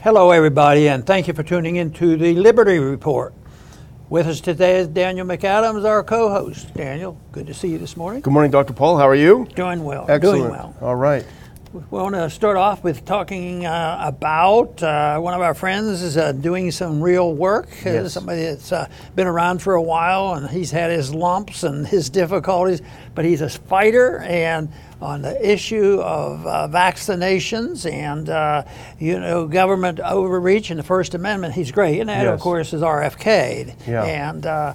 Hello, everybody, and thank you for tuning in to the Liberty Report. With us today is Daniel McAdams, our co host. Daniel, good to see you this morning. Good morning, Dr. Paul. How are you? Doing well. Excellent. Doing well. All right. We want to start off with talking uh, about uh, one of our friends is uh, doing some real work. Uh, Yes. somebody that's uh, been around for a while and he's had his lumps and his difficulties, but he's a fighter and on the issue of uh, vaccinations and uh, you know government overreach and the First Amendment, he's great. And that, of course, is RFK. Yeah. And uh,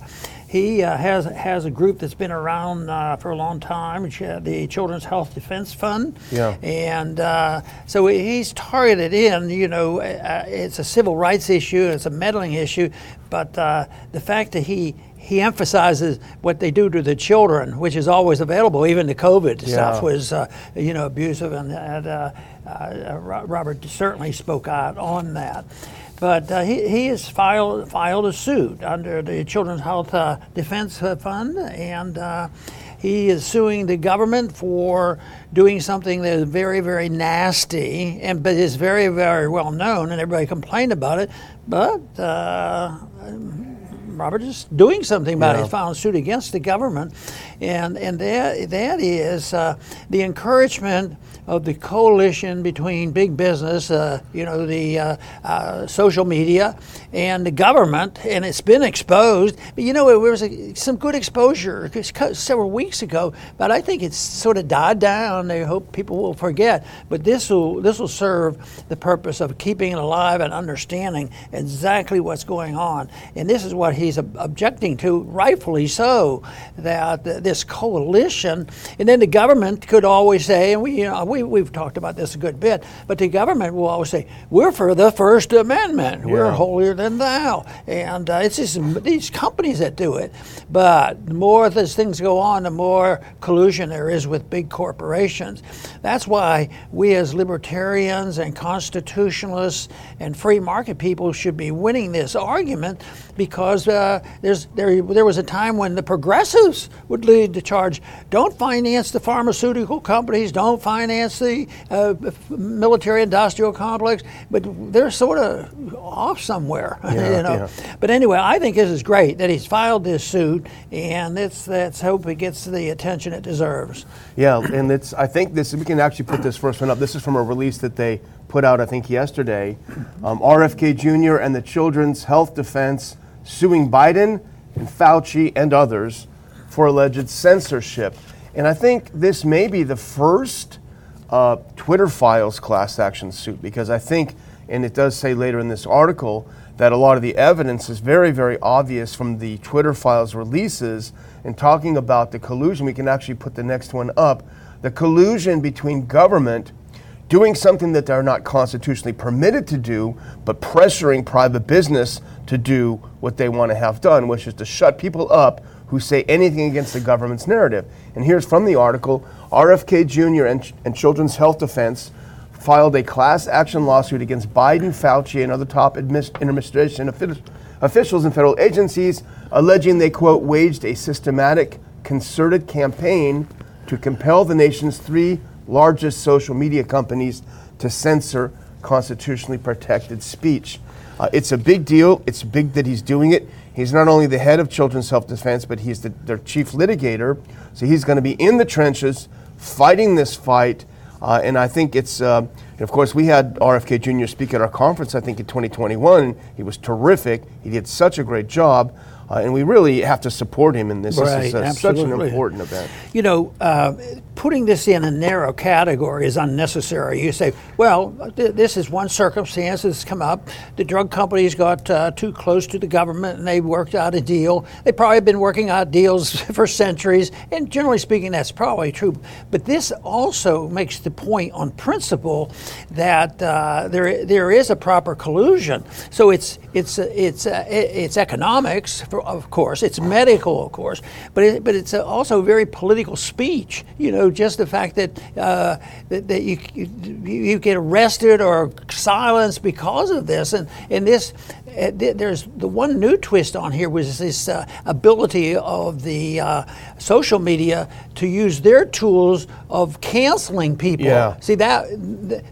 he uh, has has a group that's been around uh, for a long time, uh, the Children's Health Defense Fund. Yeah. And uh, so he's targeted in, you know, uh, it's a civil rights issue, it's a meddling issue, but uh, the fact that he he emphasizes what they do to the children, which is always available. Even the COVID Yeah. stuff was, uh, you know, abusive, and, and uh, uh, Robert certainly spoke out on that. But uh, he, he has filed filed a suit under the Children's Health uh, Defense Fund, and uh, he is suing the government for doing something that is very, very nasty, and but is very, very well known, and everybody complained about it. But uh, Robert is doing something about it. He's filing suit against the government, and and that that is uh, the encouragement of the coalition between big business, uh, you know, the uh, uh, social media, and the government, and it's been exposed. But you know, there was a, some good exposure several weeks ago, but I think it's sort of died down. I hope people will forget. But this will this will serve the purpose of keeping it alive and understanding exactly what's going on. And this is what he's objecting to, rightfully so, that this coalition, and then the government could always say, and we you know we we've talked about this a good bit, but the government will always say, we're for the First Amendment. We're holier than thou, and uh, it's just these companies that do it. But the more these things go on, the more collusion there is with big corporations. That's why we as libertarians and constitutionalists and free market people should be winning this argument because uh, there's there there was a time when the progressives would lead the charge. Don't finance the pharmaceutical companies. Don't finance the uh, military-industrial complex. But they're sort of off somewhere, Yeah, you know. yeah. But anyway, I think this is great that he's filed this suit, and let's let's hope it gets the attention it deserves. Yeah, and it's. I think this. We can actually put this first one up. This is from a release that they put out. I think yesterday. Um, RFK Jr. and the Children's Health Defense suing Biden and Fauci and others for alleged censorship. And I think this may be the first uh, Twitter Files class action suit because I think, and it does say later in this article, that a lot of the evidence is very, very obvious from the Twitter Files releases and talking about the collusion. We can actually put the next one up. The collusion between government doing something that they're not constitutionally permitted to do, but pressuring private business to do what they want to have done, which is to shut people up who say anything against the government's narrative. And here's from the article RFK Jr. and, and Children's Health Defense filed a class action lawsuit against Biden, Fauci, and other top administration offi- officials and federal agencies, alleging they, quote, waged a systematic, concerted campaign to compel the nation's three largest social media companies to censor constitutionally protected speech. Uh, it's a big deal. It's big that he's doing it. He's not only the head of Children's Health Defense, but he's the, their chief litigator. So he's going to be in the trenches fighting this fight. Uh, and I think it's, uh, of course, we had RFK Jr. speak at our conference, I think, in 2021. He was terrific. He did such a great job. Uh, and we really have to support him in this. Right, this is uh, such an important event. You know, uh, putting this in a narrow category is unnecessary. You say, well, th- this is one circumstance that's come up. The drug companies got uh, too close to the government and they worked out a deal. They probably have been working out deals for centuries, and generally speaking, that's probably true. But this also makes the point on principle that uh, there there is a proper collusion. So it's it's it's uh, it's economics, for, of course. It's medical, of course, but it, but it's also very political speech. You know, just the fact that uh, that, that you, you you get arrested or silenced because of this, and and this there's the one new twist on here was this uh, ability of the uh, social media to use their tools of canceling people. Yeah. See that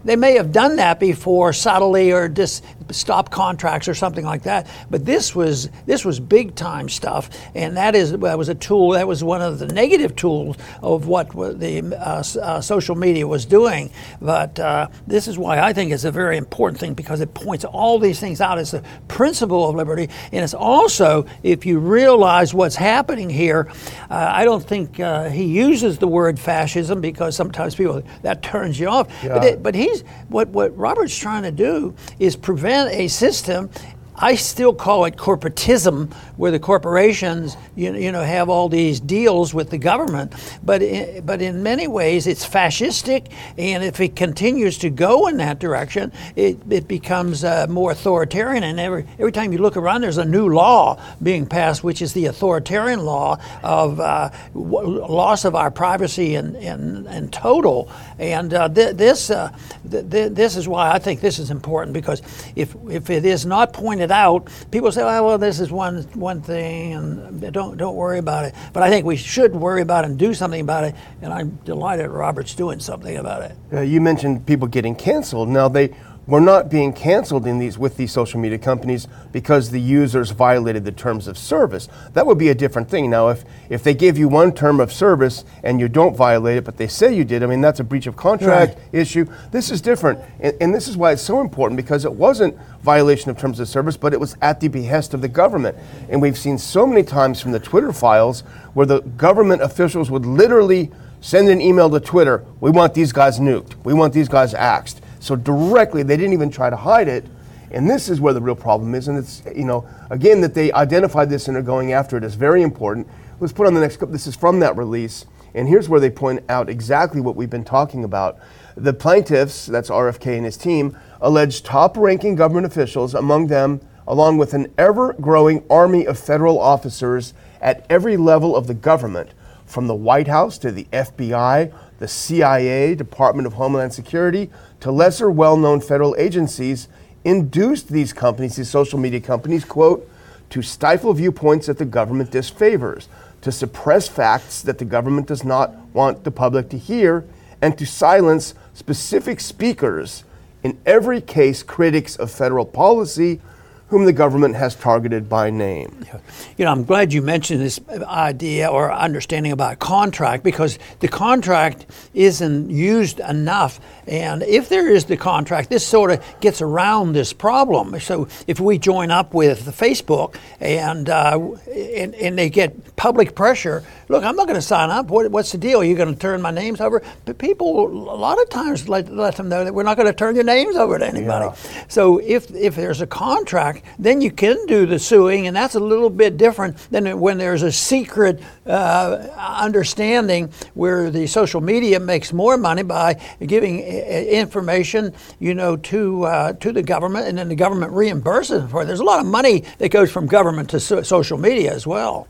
they may have done that before subtly or just stop contracts or something like that, but this was this was big time stuff, and that is that was a tool that was one of the negative tools of what the uh, uh, social media was doing. But uh, this is why I think it's a very important thing because it points all these things out as a principle of liberty. And it's also, if you realize what's happening here, uh, I don't think uh, he uses the word fascism because sometimes people, that turns you off. Yeah. But, it, but he's, what, what Robert's trying to do is prevent a system I still call it corporatism, where the corporations, you, you know, have all these deals with the government. But in, but in many ways, it's fascistic, and if it continues to go in that direction, it, it becomes uh, more authoritarian. And every every time you look around, there's a new law being passed, which is the authoritarian law of uh, loss of our privacy in, and, and total. And uh, th- this uh, th- th- this is why I think this is important because if if it is not pointed pointed out, people say, oh, "Well, this is one one thing, and don't don't worry about it." But I think we should worry about it and do something about it. And I'm delighted Robert's doing something about it. Uh, you mentioned people getting canceled. Now they we're not being canceled in these with these social media companies because the users violated the terms of service. That would be a different thing. Now, if if they give you one term of service and you don't violate it, but they say you did, I mean that's a breach of contract right. issue. This is different, and, and this is why it's so important because it wasn't violation of terms of service, but it was at the behest of the government. And we've seen so many times from the Twitter files where the government officials would literally send an email to Twitter, "We want these guys nuked. We want these guys axed." So directly, they didn't even try to hide it. And this is where the real problem is. And it's, you know, again, that they identified this and are going after it is very important. Let's put on the next clip. This is from that release. And here's where they point out exactly what we've been talking about. The plaintiffs, that's RFK and his team, allege top ranking government officials, among them, along with an ever growing army of federal officers at every level of the government, from the White House to the FBI, the CIA, Department of Homeland Security, to lesser well known federal agencies induced these companies, these social media companies, quote, to stifle viewpoints that the government disfavors, to suppress facts that the government does not want the public to hear, and to silence specific speakers, in every case, critics of federal policy whom the government has targeted by name. You know, I'm glad you mentioned this idea or understanding about contract because the contract isn't used enough. And if there is the contract, this sort of gets around this problem. So if we join up with Facebook and, uh, and, and, they get public pressure, look, I'm not going to sign up. What, what's the deal? Are you going to turn my names over? But people, a lot of times, let, let them know that we're not going to turn your names over to anybody. Yeah. So if, if there's a contract, then you can do the suing, and that's a little bit different than when there's a secret uh, understanding where the social media makes more money by giving information, you know, to uh, to the government, and then the government reimburses for it. There's a lot of money that goes from government to so- social media as well.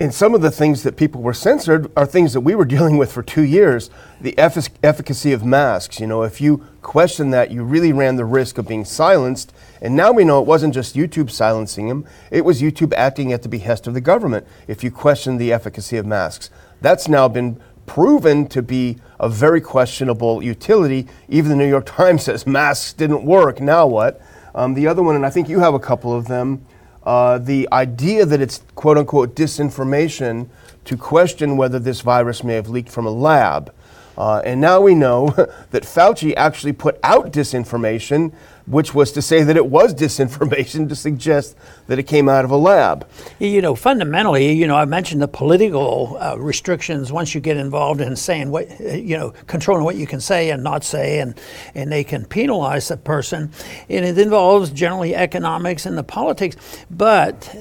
And some of the things that people were censored are things that we were dealing with for two years. The effic- efficacy of masks. You know, if you question that, you really ran the risk of being silenced. And now we know it wasn't just YouTube silencing him, it was YouTube acting at the behest of the government if you question the efficacy of masks. That's now been proven to be a very questionable utility. Even the New York Times says masks didn't work. Now what? Um, the other one, and I think you have a couple of them. Uh, the idea that it's quote unquote disinformation to question whether this virus may have leaked from a lab. Uh, and now we know that Fauci actually put out disinformation which was to say that it was disinformation to suggest that it came out of a lab. You know, fundamentally, you know, I mentioned the political uh, restrictions once you get involved in saying what, you know, controlling what you can say and not say, and, and they can penalize a person. And it involves generally economics and the politics. But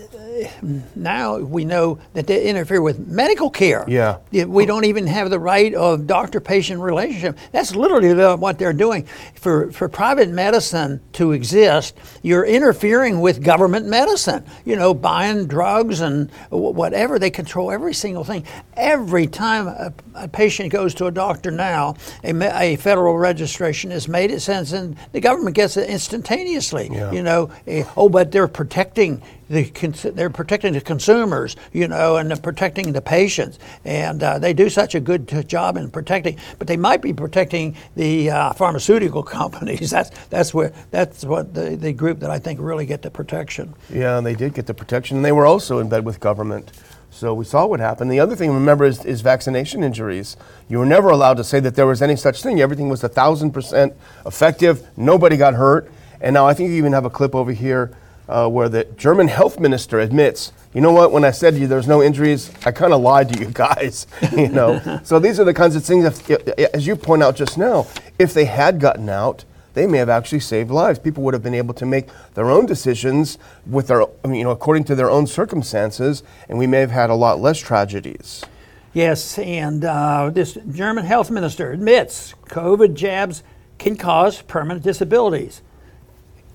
now we know that they interfere with medical care. Yeah. We don't even have the right of doctor-patient relationship. That's literally what they're doing. For for private medicine to exist, you're interfering with government medicine. You know, buying drugs and whatever. They control every single thing. Every time a, a patient goes to a doctor now, a, a, federal registration is made. It sends in the government gets it instantaneously. Yeah. You know, eh, oh, but they're protecting the they're protecting the consumers, you know, and protecting the patients, and uh, they do such a good job in protecting. But they might be protecting the uh, pharmaceutical companies. That's that's where that's what the, the group that I think really get the protection. Yeah, and they did get the protection, and they were also in bed with government. So we saw what happened. The other thing, remember, is, is, vaccination injuries. You were never allowed to say that there was any such thing. Everything was a thousand percent effective. Nobody got hurt. And now I think you even have a clip over here uh, where the German health minister admits, you know what, when I said to you there's no injuries, I kind of lied to you guys. you know, so these are the kinds of things, if, as you point out just now, if they had gotten out, they may have actually saved lives. People would have been able to make their own decisions with their, you know, according to their own circumstances, and we may have had a lot less tragedies. Yes, and uh, this German health minister admits COVID jabs can cause permanent disabilities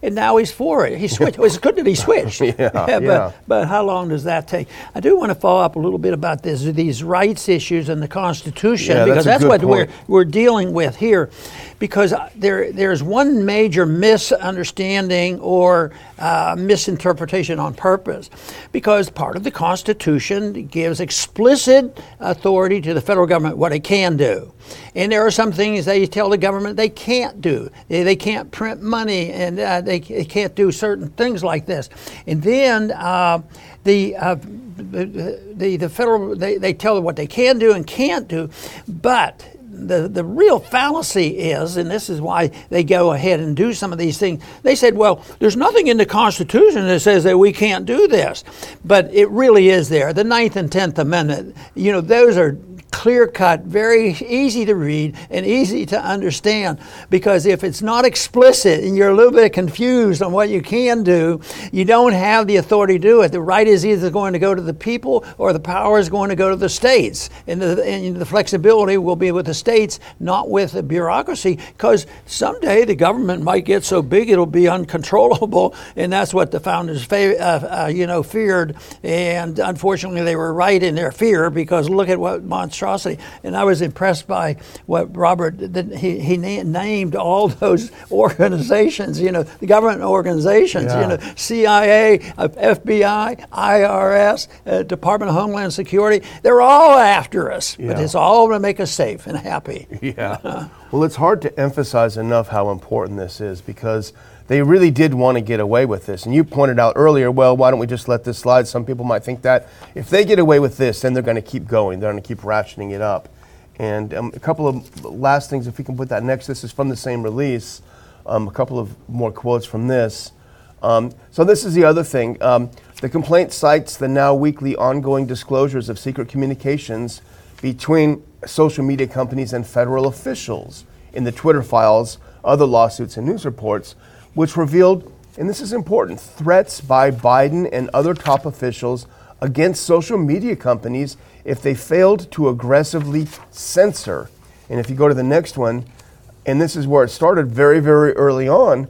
and now he's for it. He switched. Well, it's good that he switched. yeah, but, yeah. but how long does that take? I do want to follow up a little bit about this, these rights issues and the Constitution yeah, because that's, that's what point. we're, we're dealing with here. Because there, there's one major misunderstanding or uh, misinterpretation on purpose. Because part of the Constitution gives explicit authority to the federal government what it can do. And there are some things they tell the government they can't do. They, they can't print money and uh, they, they, can't do certain things like this. And then uh, the, uh, the, the federal, they, they tell them what they can do and can't do. But the, the real fallacy is, and this is why they go ahead and do some of these things, they said, well, there's nothing in the Constitution that says that we can't do this. But it really is there. The Ninth and Tenth Amendment, you know, those are clear cut, very easy to read, and easy to understand. Because if it's not explicit and you're a little bit confused on what you can do, you don't have the authority to do it. The right is either going to go to the people or the power is going to go to the states. And the, and the flexibility will be with the states, not with the bureaucracy, because someday the government might get so big it'll be uncontrollable. And that's what the founders, uh, uh, you know, feared. And unfortunately, they were right in their fear because look at what monstrosity monstrosity. And I was impressed by what Robert, he, he named all those organizations, you know, the government organizations, yeah. you know, CIA, uh, FBI, IRS, uh, Department of Homeland Security. They're all after us, yeah. but it's all to make us safe and happy. Yeah. Well, it's hard to emphasize enough how important this is because they really did want to get away with this. And you pointed out earlier, well, why don't we just let this slide? Some people might think that if they get away with this, then they're going to keep going. They're going to keep ratcheting it up. And um, a couple of last things, if we can put that next, this is from the same release. Um, a couple of more quotes from this. Um, so, this is the other thing. Um, the complaint cites the now weekly ongoing disclosures of secret communications between social media companies and federal officials in the Twitter files, other lawsuits, and news reports which revealed, and this is important, threats by Biden and other top officials against social media companies if they failed to aggressively censor. And if you go to the next one, and this is where it started very, very early on.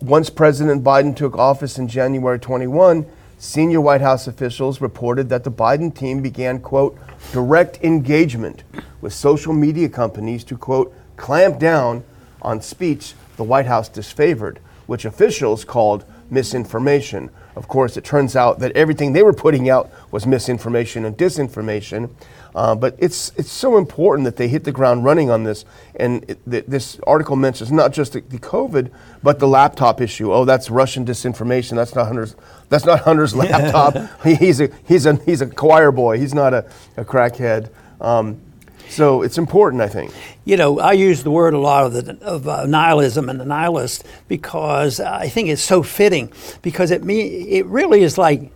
Once President Biden took office in January 21, senior White House officials reported that the Biden team began, quote, direct engagement with social media companies to, quote, clamp down on speech the White House disfavored which officials called misinformation. Of course, it turns out that everything they were putting out was misinformation and disinformation. Uh, but it's it's so important that they hit the ground running on this. And it, th- this article mentions not just the, the, COVID, but the laptop issue. Oh, that's Russian disinformation. That's not Hunter's. That's not Hunter's laptop. he's a he's a he's a choir boy. He's not a, a crackhead. Um, so it's important, I think. You know, I use the word a lot of, the, of uh, nihilism and the nihilist because I think it's so fitting because it me it really is like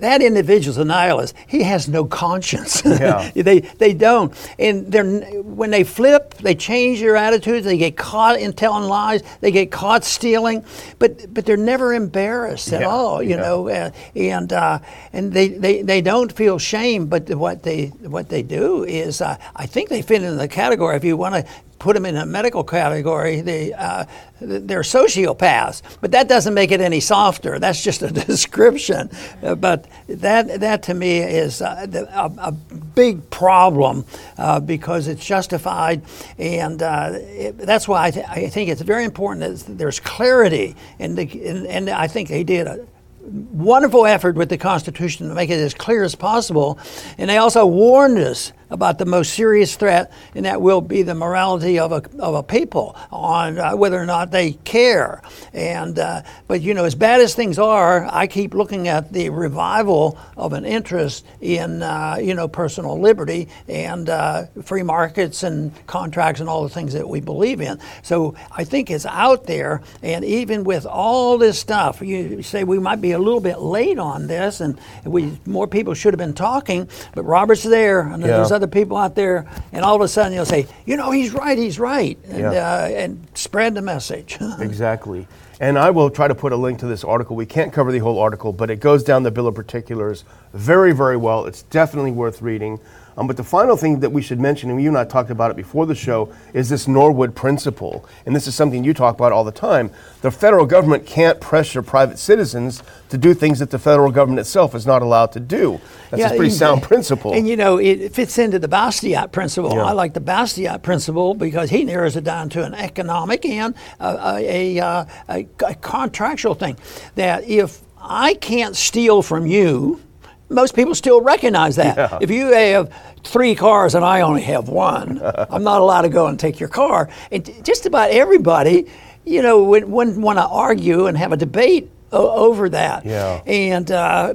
that individual's a nihilist. He has no conscience. Yeah. they they don't, and they're when they flip, they change their attitudes. They get caught in telling lies. They get caught stealing, but but they're never embarrassed at Yeah, all. You yeah. know, uh, and uh, and they, they, they don't feel shame. But what they what they do is, uh, I think they fit in the category. If you want to put them in a medical category, they uh, they're sociopaths. But that doesn't make it any softer. That's just a description. Uh, but that that to me is uh, a, a big problem uh, because it's justified, and uh, it, that's why I, th- I think it's very important that there's clarity, and, the, and, and I think they did a wonderful effort with the Constitution to make it as clear as possible. And they also warned us about the most serious threat, and that will be the morality of a, of a people on uh, whether or not they care. And uh, but you know, as bad as things are, I keep looking at the revival of an interest in uh, you know personal liberty and uh, free markets and contracts and all the things that we believe in. So I think it's out there, and even with all this stuff, you say we might be a little bit late on this, and we more people should have been talking. But Robert's there, and there's Yeah. Other people out there, and all of a sudden you'll say, you know, he's right, he's right, and, Yeah. uh, and spread the message. Exactly. And I will try to put a link to this article. We can't cover the whole article, but it goes down the Bill of Particulars very, very well. It's definitely worth reading. Um, but the final thing that we should mention, and you and I talked about it before the show, is this Norwood principle. And this is something you talk about all the time. The federal government can't pressure private citizens to do things that the federal government itself is not allowed to do. That's a pretty and- sound principle. And you know, it fits into the Bastiat principle. Yeah. I like the Bastiat principle because he narrows it down to an economic and a, a, a, a, a contractual thing. That if I can't steal from you, most people still recognize that. Yeah. If you have three cars and I only have one, I'm not allowed to go and take your car. And just about everybody, you know, would, wouldn't want to argue and have a debate over that. Yeah. And uh,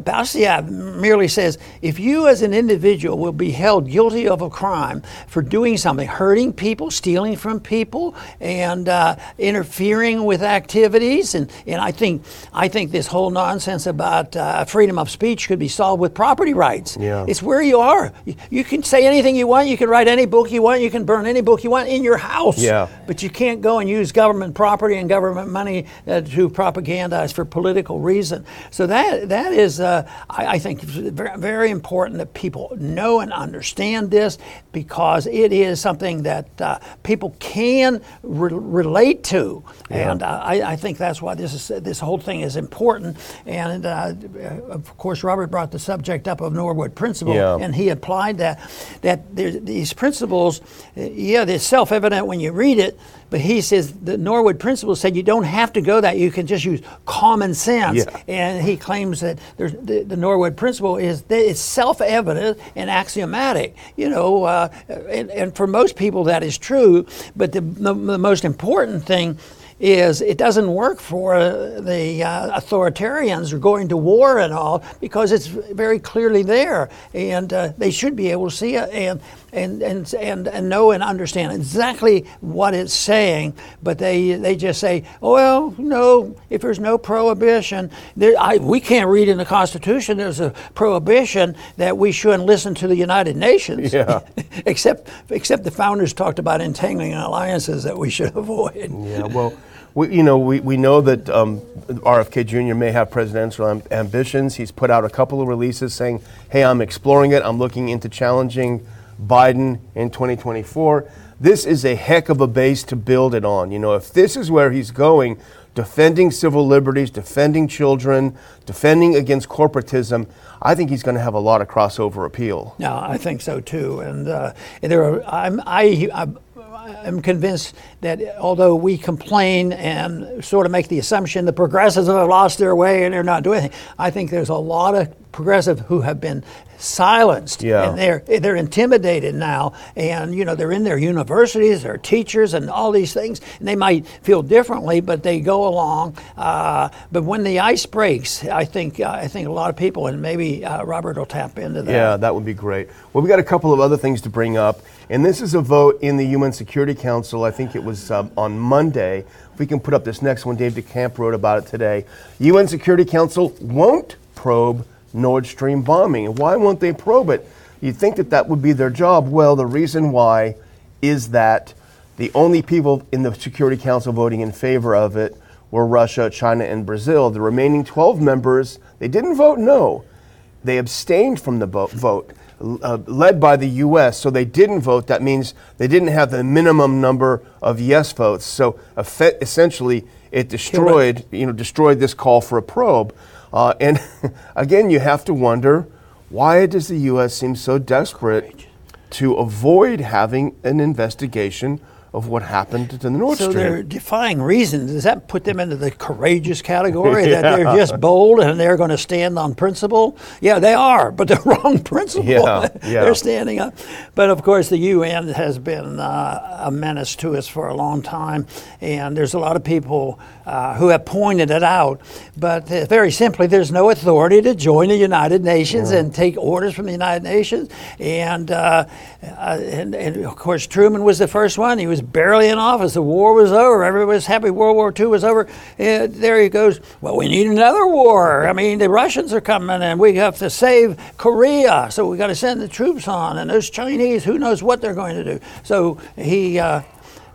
merely says if you as an individual will be held guilty of a crime for doing something, hurting people, stealing from people, and uh, interfering with activities, and, and I think I think this whole nonsense about uh, freedom of speech could be solved with property rights. Yeah. It's where you are. You, you can say anything you want. You can write any book you want. You can burn any book you want in your house. Yeah. But you can't go and use government property and government money uh, to propagandize for political reason. So that that is, uh, I, I think, very, very important that people know and understand this because it is something that uh, people can re- relate to, and uh, I, I think that's why this is this whole thing is important. And uh, of course, Robert brought the subject up of Norwood Principle, Yeah. and he applied that that there, these principles, uh, yeah, they're self-evident when you read it. But he says the Norwood Principle said you don't have to go that. You can just use common sense. Yeah. And he claims that there's, the, the Norwood Principle is that it's self-evident and axiomatic. You know, uh, and, and for most people that is true. But the, the, the most important thing is it doesn't work for the uh, authoritarians who are going to war and all because it's very clearly there, and uh, they should be able to see it and and and and, and know and understand exactly what it's saying. But they they just say, oh, well, no, if there's no prohibition, there, I, we can't read in the Constitution there's a prohibition that we shouldn't listen to the United Nations. Yeah. except except the founders talked about entangling alliances that we should avoid. Yeah, well, we, you know, we, we know that um, RFK Jr. may have presidential am- ambitions. He's put out a couple of releases saying, hey, I'm exploring it. I'm looking into challenging Biden in 2024. This is a heck of a base to build it on. You know, if this is where he's going, defending civil liberties, defending children, defending against corporatism, I think he's going to have a lot of crossover appeal. Yeah, I think so too. And uh, there are, I'm, I, I'm, I'm convinced that although we complain and sort of make the assumption the progressives have lost their way and they're not doing anything, I think there's a lot of progressive who have been silenced Yeah. and they're they're intimidated now and you know they're in their universities they're teachers and all these things and they might feel differently but they go along uh, but when the ice breaks I think uh, I think a lot of people and maybe uh, Robert will tap into that Yeah, that would be great. Well, we got a couple of other things to bring up, and this is a vote in the UN Security Council. I think it was um, on Monday. If we can put up this next one, Dave DeCamp wrote about it today. UN Security Council won't probe Nord Stream bombing. And why won't they probe it? You'd think that that would be their job. Well, the reason why is that the only people in the Security Council voting in favor of it were Russia, China, and Brazil. The remaining 12 members, they didn't vote no. They abstained from the vote, uh, led by the U.S., so they didn't vote. That means they didn't have the minimum number of yes votes. So essentially, it destroyed, you know, destroyed this call for a probe. Uh, and again, you have to wonder why does the U.S. seem so desperate to avoid having an investigation of what happened to the Nord so Stream. So they're defying reason. Does that put them into the courageous category yeah. that they're just bold and they're going to stand on principle? Yeah, they are, but the wrong principle. Yeah, yeah. they're standing up. But of course, the UN has been uh, a menace to us for a long time, and there's a lot of people uh, who have pointed it out. But uh, very simply, there's no authority to join the United Nations yeah. and take orders from the United Nations. And, uh, uh, and, and of course, Truman was the first one. He was was barely in office. The war was over. Everybody was happy World War II was over. And there he goes, well, we need another war. I mean, the Russians are coming and we have to save Korea. So we got to send the troops on. And those Chinese, who knows what they're going to do. So he, uh,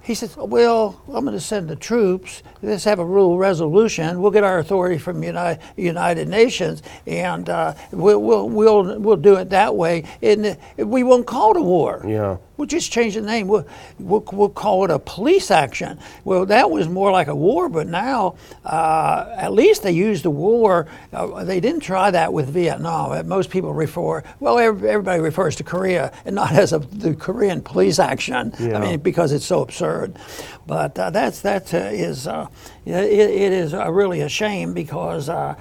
he says, Well, I'm going to send the troops. Let's have a rule resolution. We'll get our authority from United, United Nations, and uh, we'll, we'll, we'll, we'll do it that way. And we won't call it a war. Yeah. We'll just change the name. We'll, we'll, we'll, call it a police action. Well, that was more like a war, but now uh, at least they used the war. Uh, they didn't try that with Vietnam. Uh, most people refer, well, everybody refers to Korea and not as a, the Korean police action. Yeah. I mean, because it's so absurd. But uh, that's, that uh, is, uh, it, it is really a shame because. Uh,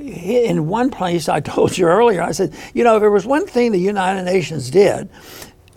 in one place, I told you earlier, I said, you know, if there was one thing the United Nations did,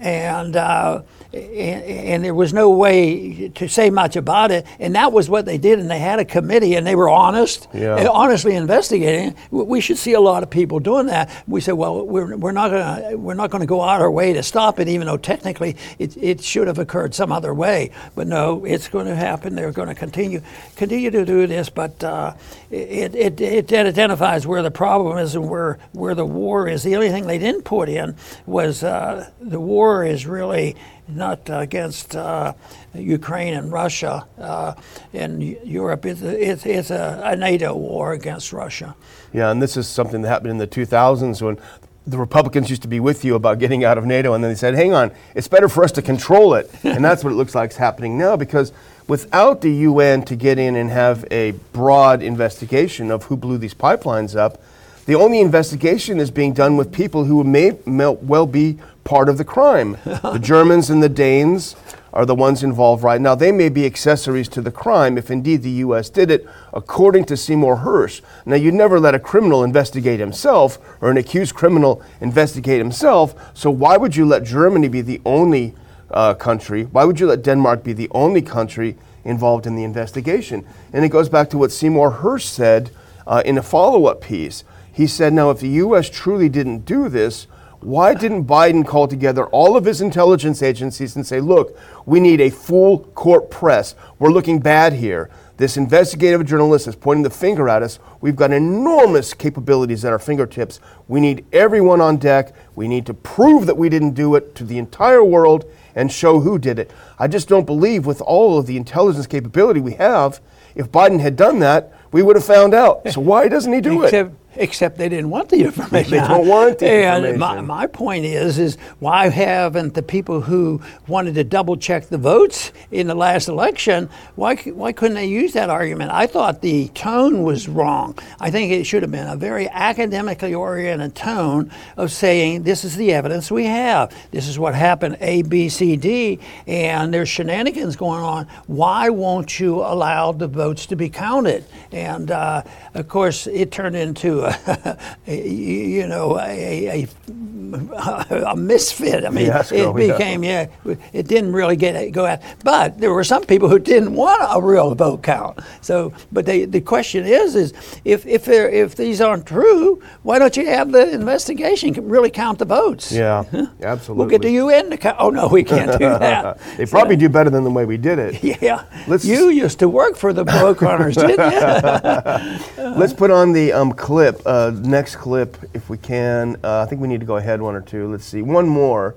and uh, and, and, there was no way to say much about it. And that was what they did. And they had a committee, and they were honest, yeah. and honestly investigating. We should see a lot of people doing that. We said, well, we're, we're not going to we're not going to go out our way to stop it, even though technically it, it should have occurred some other way. But no, it's going to happen. They're going to continue continue to do this. But uh, it, it, it identifies where the problem is and where where the war is. The only thing they didn't put in was uh, the war is really not against uh, Ukraine and Russia. Uh, in Europe, it's, it's, it's a, a, NATO war against Russia. Yeah, and this is something that happened in the 2000s when the Republicans used to be with you about getting out of NATO, and then they said, hang on, it's better for us to control it. and that's what it looks like is happening now because without the UN to get in and have a broad investigation of who blew these pipelines up, the only investigation is being done with people who may well be part of the crime. the Germans and the Danes are the ones involved right now. They may be accessories to the crime if indeed the U.S. did it, according to Seymour Hersh. Now, you'd never let a criminal investigate himself or an accused criminal investigate himself, so why would you let Germany be the only uh, country? Why would you let Denmark be the only country involved in the investigation? And it goes back to what Seymour Hersh said uh, in a follow up piece. He said, now, if the U.S. truly didn't do this, why didn't Biden call together all of his intelligence agencies and say, look, we need a full court press. We're looking bad here. This investigative journalist is pointing the finger at us. We've got enormous capabilities at our fingertips. We need everyone on deck. We need to prove that we didn't do it to the entire world and show who did it. I just don't believe, with all of the intelligence capability we have, if Biden had done that, we would have found out. So why doesn't he do Except it? Except they didn't want the information. They don't want the and information. My, my point is, is why haven't the people who wanted to double check the votes in the last election, why, why couldn't they use that argument? I thought the tone was wrong. I think it should have been a very academically oriented tone of saying, this is the evidence we have. This is what happened, A, B, C, D, and there's shenanigans going on. Why won't you allow the votes to be counted? And uh, of course, it turned into you know, a, a, a, misfit. I mean, it became, yeah. yeah. it didn't really get go out. But there were some people who didn't want a real vote count. So, but they, the question is, is if if if these aren't true, why don't you have the investigation really count the votes? Yeah, absolutely. We'll get the UN to count. Oh no, we can't do that. they probably so, do better than the way we did it. Yeah. Let's, you used to work for the vote counters, didn't you? Let's put on the um, clip clip, uh, next clip, if we can. Uh, I think we need to go ahead one or two. Let's see, one more.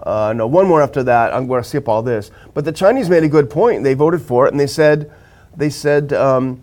Uh, no, one more after that. I'm going to skip all this. But the Chinese made a good point. They voted for it, and they said, they said, um,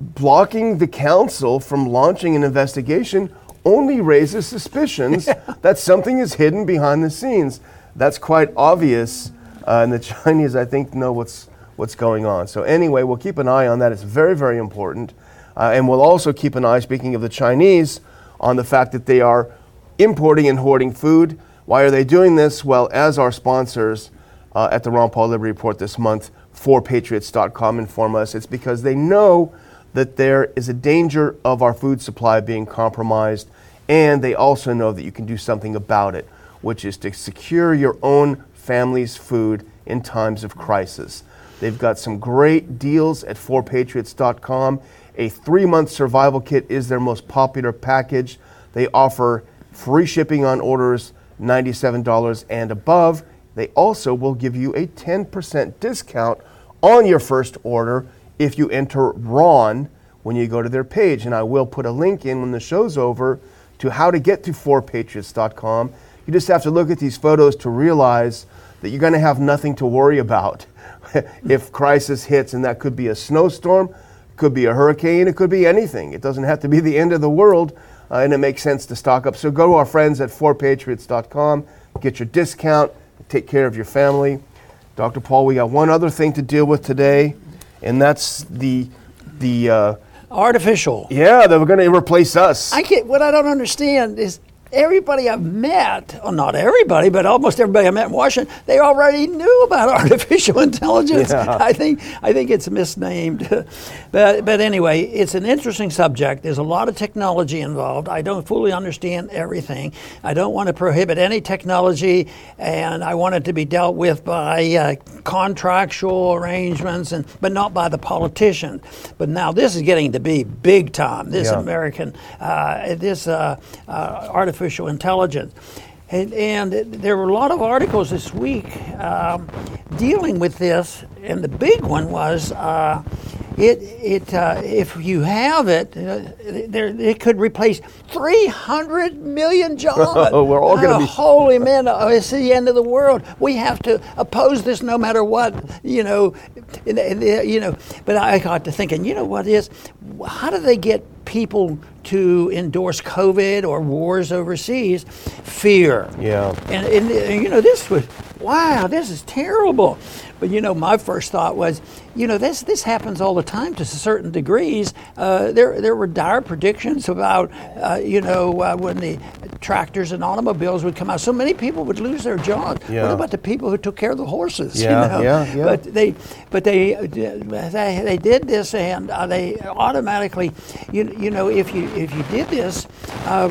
blocking the council from launching an investigation only raises suspicions that something is hidden behind the scenes. That's quite obvious, uh, and the Chinese, I think, know what's what's going on. So anyway, we'll keep an eye on that. It's very, very important, uh, and we'll also keep an eye. Speaking of the Chinese, on the fact that they are importing and hoarding food. Why are they doing this? Well, as our sponsors uh, at the Ron Paul Liberty Report this month, 4patriots.com inform us, it's because they know that there is a danger of our food supply being compromised, and they also know that you can do something about it, which is to secure your own family's food in times of crisis. They've got some great deals at 4patriots.com. A three month survival kit is their most popular package. They offer free shipping on orders $97 and above. They also will give you a 10% discount on your first order if you enter Ron when you go to their page. And I will put a link in when the show's over to how to get to 4patriots.com. You just have to look at these photos to realize that you're going to have nothing to worry about if crisis hits, and that could be a snowstorm, could be a hurricane, it could be anything. It doesn't have to be the end of the world, uh, and it makes sense to stock up. So go to our friends at 4patriots.com, get your discount, take care of your family. Dr. Paul, we got one other thing to deal with today, and that's the the uh, Artificial. yeah that we're going to replace us. I can't, what I don't understand is everybody I've met, well, not everybody, but almost everybody I met in Washington, they already knew about artificial intelligence. Yeah. I think I think it's misnamed, but but anyway, it's an interesting subject. There's a lot of technology involved. I don't fully understand everything. I don't want to prohibit any technology, and I want it to be dealt with by uh, contractual arrangements, and but not by the politicians. But now this is getting to be big time. This Yeah. American, uh, this uh, uh, artificial intelligence. And, and there were a lot of articles this week um, dealing with this, and the big one was uh, it, it, uh, if you have it, uh, there, it could replace 300 million jobs. Oh, we're all gonna Oh, be- Holy man, uh, it's the end of the world. We have to oppose this no matter what, you know. uh, You know, but I got to thinking, you know what is? How do they get people to endorse COVID or wars overseas? Fear. Yeah. And, and, uh, you know, this was, wow, this is terrible. But you know, my first thought was, you know, this this happens all the time to certain degrees. Uh, there there were dire predictions about, uh, you know, uh, when the tractors and automobiles would come out, so many people would lose their jobs. Yeah. What about the people who took care of the horses? Yeah, you know? yeah, yeah. But they, but they, they, they did this, and uh, they automatically, you, you know, if you if you did this, uh,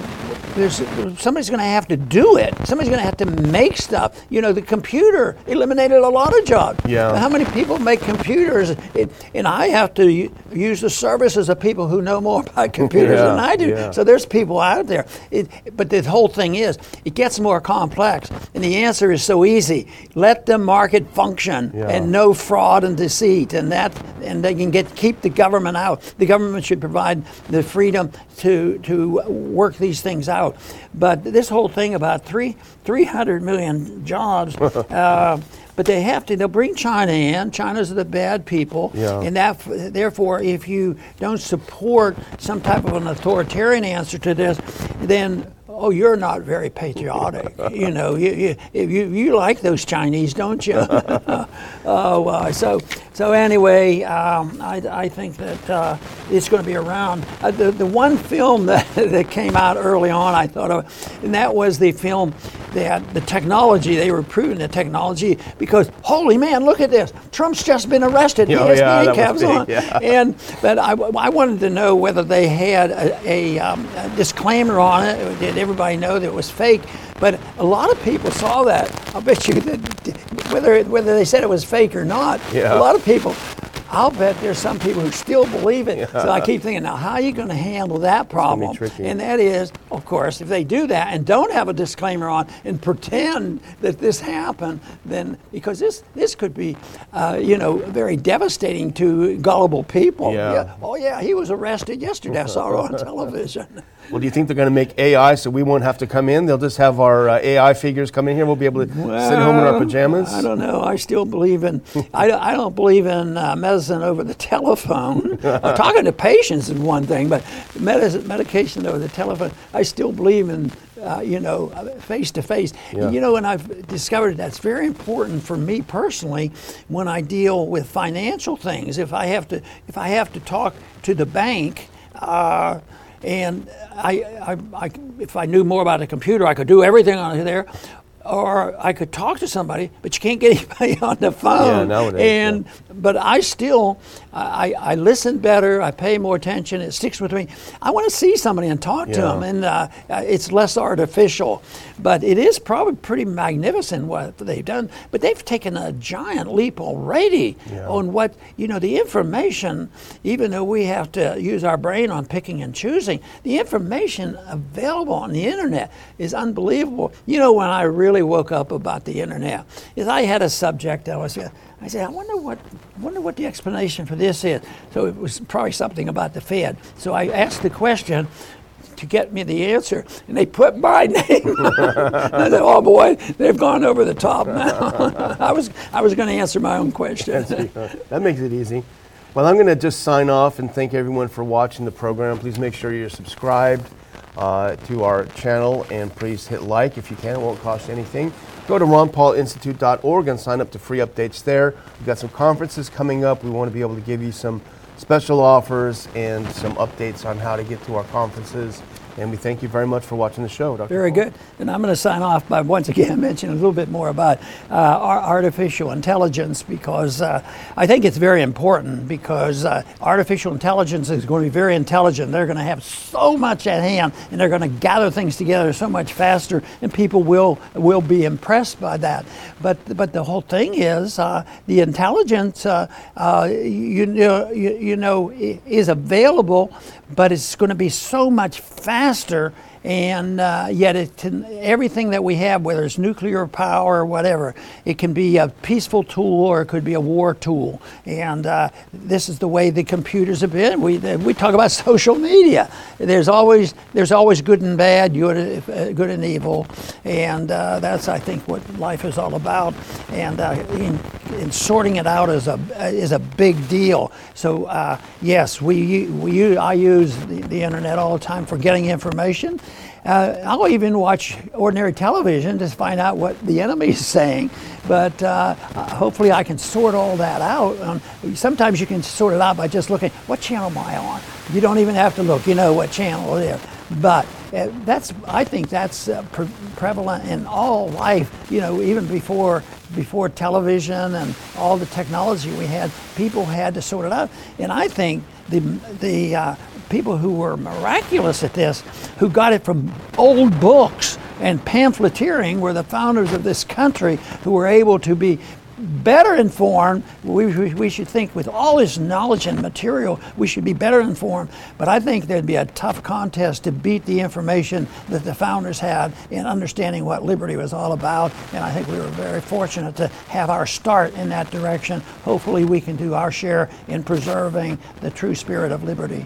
there's somebody's going to have to do it. Somebody's going to have to make stuff. You know, the computer eliminated a lot of jobs. Yeah. How many people make computers? It, and I have to u- use the services of people who know more about computers Yeah, than I do. yeah. So there's people out there. It, but the whole thing is, it gets more complex. And the answer is so easy. Let the market function Yeah. and no fraud and deceit. And that and they can get keep the government out. The government should provide the freedom to to work these things out. But this whole thing about three three hundred million jobs uh, but they have to. They'll bring China in. China's the bad people, Yeah. and that therefore, if you don't support some type of an authoritarian answer to this, then oh, you're not very patriotic. you know, you, you you you like those Chinese, don't you? oh, uh, so so anyway, um, I, I think that uh, it's going to be around. Uh, the the one film that that came out early on, I thought of, and that was the film that the technology they were proving the technology because holy man, look at this! Trump's just been arrested. He Oh, has yeah, that was on, yeah. and but I, I wanted to know whether they had a, a, um, a disclaimer on it. Did everybody know that it was fake? But a lot of people saw that. I'll bet you that whether whether they said it was fake or not, Yeah. a lot of people. I'll bet there's some people who still believe it. So I keep thinking, now how are you going to handle that problem? And that is, of course, if they do that and don't have a disclaimer on and pretend that this happened, then because this this could be, uh, you know, very devastating to gullible people. Yeah. Oh yeah, he was arrested yesterday. I saw it on television. Well, do you think they're going to make AI so we won't have to come in? They'll just have our uh, AI figures come in here. We'll be able to sit home in our pajamas. I don't know. I still believe in. I, don't- I don't believe in uh, medicine over the telephone. Talking to patients is one thing, but medicine, medication over the telephone, I still believe in. Uh, you know, face to face. You know, and I've discovered that's very important for me personally when I deal with financial things. If I have to, if I have to talk to the bank. Uh, and I, I, I, if I knew more about a computer, I could do everything on there, or I could talk to somebody, but you can't get anybody on the phone. Yeah, nowadays, and but I still, I, I listen better. I pay more attention. It sticks with me. I want to see somebody and talk to them, and uh, it's less artificial. But it is probably pretty magnificent what they've done. But they've taken a giant leap already Yeah. on what you know the information. Even though we have to use our brain on picking and choosing, the information available on the internet is unbelievable. You know, when I really woke up about the internet, is I had a subject I was. I said, I wonder what, wonder what the explanation for this is. So it was probably something about the Fed. So I asked the question to get me the answer, and they put my name. I said, "Oh boy, they've gone over the top now." I was, I was going to answer my own question. that makes it easy. Well, I'm going to just sign off and thank everyone for watching the program. Please make sure you're subscribed uh, to our channel and please hit like if you can. It won't cost anything. Go to ronpaulinstitute.org and sign up to free updates there. We've got some conferences coming up. We want to be able to give you some special offers and some updates on how to get to our conferences. And we thank you very much for watching the show, Dr. Very good. And I'm going to sign off by once again mentioning a little bit more about uh, ar- artificial intelligence because uh, I think it's very important because uh, artificial intelligence is going to be very intelligent. They're going to have so much at hand and they're going to gather things together so much faster and people will will be impressed by that. But but the whole thing is uh, the intelligence uh, uh, you, know, you, you know is available, but it's going to be so much faster and uh, yet it can, everything that we have, whether it's nuclear power or whatever, it can be a peaceful tool or it could be a war tool. And uh, this is the way the computers have been. We, we talk about social media. There's always there's always good and bad, good, uh, and evil, and uh, that's I think what life is all about. And uh, in, in sorting it out is a is a big deal. So uh, yes, we we I use the, the internet all the time for getting information. Uh, I'll even watch ordinary television to find out what the enemy is saying. But uh, hopefully, I can sort all that out. Um, sometimes you can sort it out by just looking, what channel am I on? You don't even have to look, you know what channel it is. But uh, that's, I think that's uh, pre- prevalent in all life. You know, even before before television and all the technology we had, people had to sort it out. And I think the the uh, people who were miraculous at this, who got it from old books and pamphleteering, were the founders of this country who were able to be better informed. We, we, should think with all this knowledge and material, we should be better informed. But I think there'd be a tough contest to beat the information that the founders had in understanding what liberty was all about. And I think we were very fortunate to have our start in that direction. Hopefully, we can do our share in preserving the true spirit of liberty.